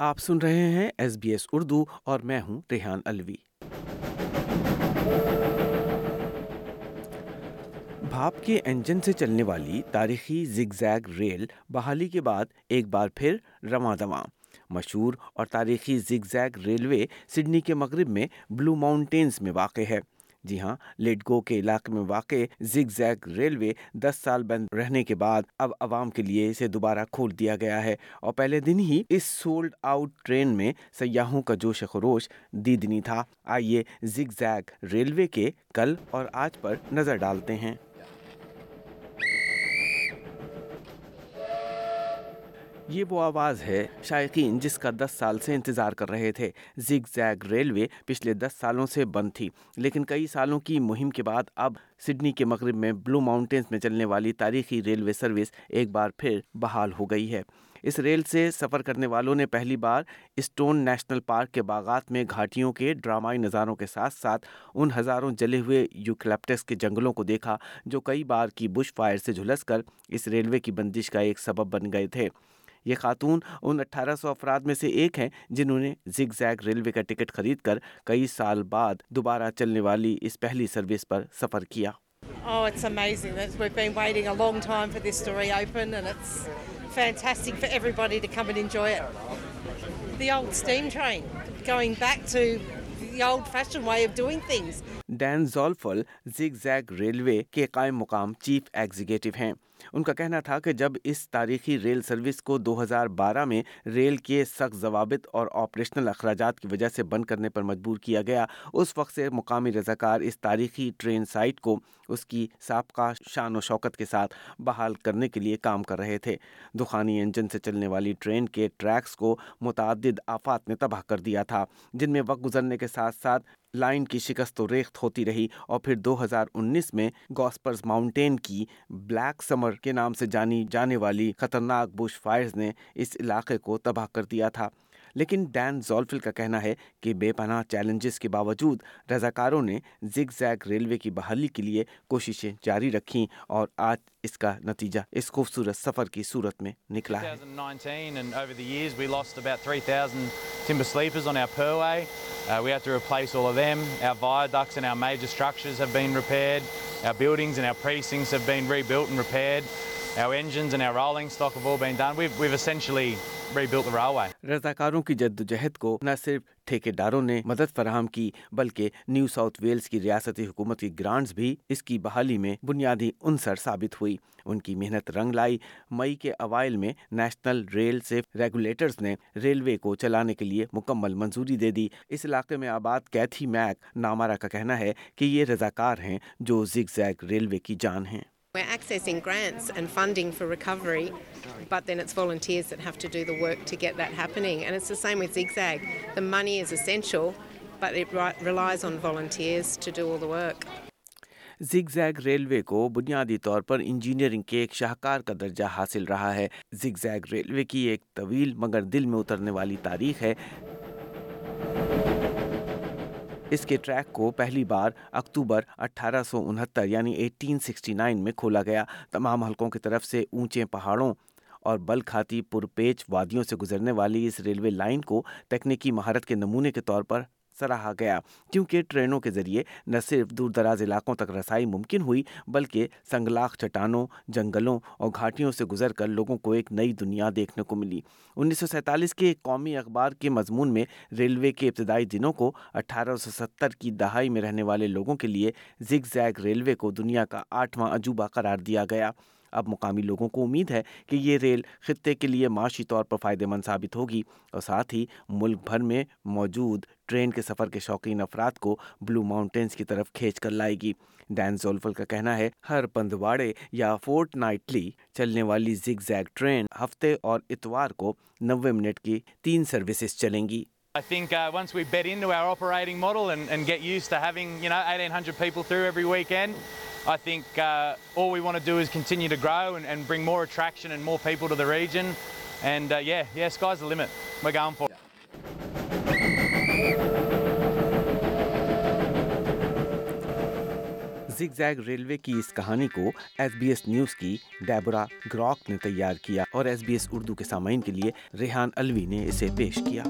آپ سن رہے ہیں ایس بی ایس اردو اور میں ہوں ریحان الوی بھاپ کے انجن سے چلنے والی تاریخی زگ زیگ ریل بحالی کے بعد ایک بار پھر رواں دواں۔ مشہور اور تاریخی زگ زیگ ریلوے سڈنی کے مغرب میں بلو ماؤنٹینز میں واقع ہے۔ جی ہاں لیڈگو کے علاقے میں واقع زگ زیگ ریلوے دس سال بند رہنے کے بعد اب عوام کے لیے اسے دوبارہ کھول دیا گیا ہے اور پہلے دن ہی اس سولڈ آؤٹ ٹرین میں سیاحوں کا جوش خروش دیدنی تھا۔ آئیے زگ زیگ ریلوے کے کل اور آج پر نظر ڈالتے ہیں۔ یہ وہ آواز ہے شائقین جس کا دس سال سے انتظار کر رہے تھے۔ زگ زیگ ریلوے پچھلے دس سالوں سے بند تھی، لیکن کئی سالوں کی مہم کے بعد اب سڈنی کے مغرب میں بلو ماؤنٹینز میں چلنے والی تاریخی ریلوے سروس ایک بار پھر بحال ہو گئی ہے۔ اس ریل سے سفر کرنے والوں نے پہلی بار اسٹون نیشنل پارک کے باغات میں گھاٹیوں کے ڈرامائی نظاروں کے ساتھ ساتھ ان ہزاروں جلے ہوئے یوکلپٹس کے جنگلوں کو دیکھا، جو کئی بار کی بش فائر سے جھلس کر اس ریلوے کی بندش کا ایک سبب بن گئے تھے۔ یہ خاتون ان اٹھارہ سو افراد میں سے ایک ہیں جنہوں نے زگ زیگ ریلوے کا ٹکٹ خرید کر کئی سال بعد دوبارہ چلنے والی اس پہلی سروس پر سفر کیا۔ ڈین زولفل زگ زیگ ریلوے کے قائم مقام چیف ایگزیکٹو ہیں۔ ان کا کہنا تھا کہ جب اس تاریخی ریل سروس کو دو ہزار بارہ میں ریل کے سخت ضوابط اور آپریشنل اخراجات کی وجہ سے بند کرنے پر مجبور کیا گیا، اس وقت سے مقامی رضاکار اس تاریخی ٹرین سائٹ کو اس کی سابقہ شان و شوکت کے ساتھ بحال کرنے کے لیے کام کر رہے تھے۔ دخانی انجن سے چلنے والی ٹرین کے ٹریکس کو متعدد آفات نے تباہ کر دیا تھا، جن میں وقت گزرنے کے ساتھ ساتھ لائن کی شکست و ریخت ہوتی رہی اور پھر دو ہزار انیس میں گاسپرز ماؤنٹین کی بلیک سمر کے نام سے جانی جانے والی خطرناک بش فائرز نے اس علاقے کو تباہ کر دیا تھا۔ لیکن ڈین زولفل کا کہنا ہے کہ بے پناہ چیلنجز کے باوجود رضاکاروں نے زگ زیگ ریلوے کی بحالی کے لیے کوششیں جاری رکھیں اور آج اس کا نتیجہ اس خوبصورت سفر کی صورت میں نکلا ہے 2019 and over the years we lost about 3,000 timber sleepers on our Purway. Uh, we had to replace all of them. Our viaducts and our major structures have been repaired. Our buildings and our precincts have been rebuilt and repaired. Our engines and our rolling stock have all been done. We've, we've essentially rebuilt the railway. رضاکاروں کی جد جہد کو نہ صرف ٹھیکیداروں نے مدد فراہم کی بلکہ نیو ساؤتھ ویلز کی ریاستی حکومت کی گرانٹس بھی اس کی بحالی میں بنیادی عنصر ثابت ہوئی ان کی محنت رنگ لائی مئی کے اوائل میں نیشنل ریل سے ریگولیٹرز نے ریلوے کو چلانے کے لیے مکمل منظوری دے دی اس علاقے میں آباد کیتھی میک نامارا کا کہنا ہے کہ یہ رضاکار ہیں جو زگ زیگ ریلوے کی جان ہیں We're accessing grants and funding for recovery, but then it's volunteers that have to do the work to get that happening. And it's the same with Zigzag. The money is essential, but it ri- relies on volunteers to do all the work. Zig zag railway کو بنیادی طور پر engineering کے ایک شاہکار کا درجہ حاصل رہا ہے زگ زیگ ریلوے کی ایک طویل مگر دل میں اترنے والی تاریخ ہے اس کے ٹریک کو پہلی بار اکتوبر اٹھارہ سو انہتر یعنی ایٹین سکسٹی نائن میں کھولا گیا۔ تمام حلقوں کی طرف سے اونچے پہاڑوں اور بل کھاتی پرپیچ وادیوں سے گزرنے والی اس ریلوے لائن کو تکنیکی مہارت کے نمونے کے طور پر سراہا گیا۔ کیونکہ ٹرینوں کے ذریعے نہ صرف دور دراز علاقوں تک رسائی ممکن ہوئی، بلکہ سنگلاخ چٹانوں، جنگلوں اور گھاٹیوں سے گزر کر لوگوں کو ایک نئی دنیا دیکھنے کو ملی۔ انیس سو سینتالیس کے ایک قومی اخبار کے مضمون میں ریلوے کے ابتدائی دنوں کو اٹھارہ سو ستر کی دہائی میں رہنے والے لوگوں کے لیے زگ زیگ ریلوے کو دنیا کا آٹھواں عجوبہ قرار دیا گیا۔ اب مقامی لوگوں کو امید ہے کہ یہ ریل خطے کے لیے معاشی طور پر فائدہ مند ثابت ہوگی اور ساتھ ہی ملک بھر میں موجود ٹرین کے سفر کے شوقین افراد کو بلو ماؤنٹینز کی طرف کھینچ کر لائے گی۔ ڈین زولفل کا کہنا ہے ہر پندواڑے یا فورٹ نائٹلی چلنے والی زگ زیگ ٹرین ہفتے اور اتوار کو نوے منٹ کی تین سروسز چلیں گی۔ I think uh, once we bed into our operating model and, and get used to having, you know, 1,800 people through every weekend, I think uh, all we want to do is continue to grow and, and bring more attraction and more people to the region. And uh, yeah, yeah, sky's the limit. We're going for it. Zig Zag Railway کی اس کہانی کو S B S news کی Debra گراک نے تیار کیا اور S B S Urdu کے سامعین کے لیے ریحان الوی نے اسے پیش کیا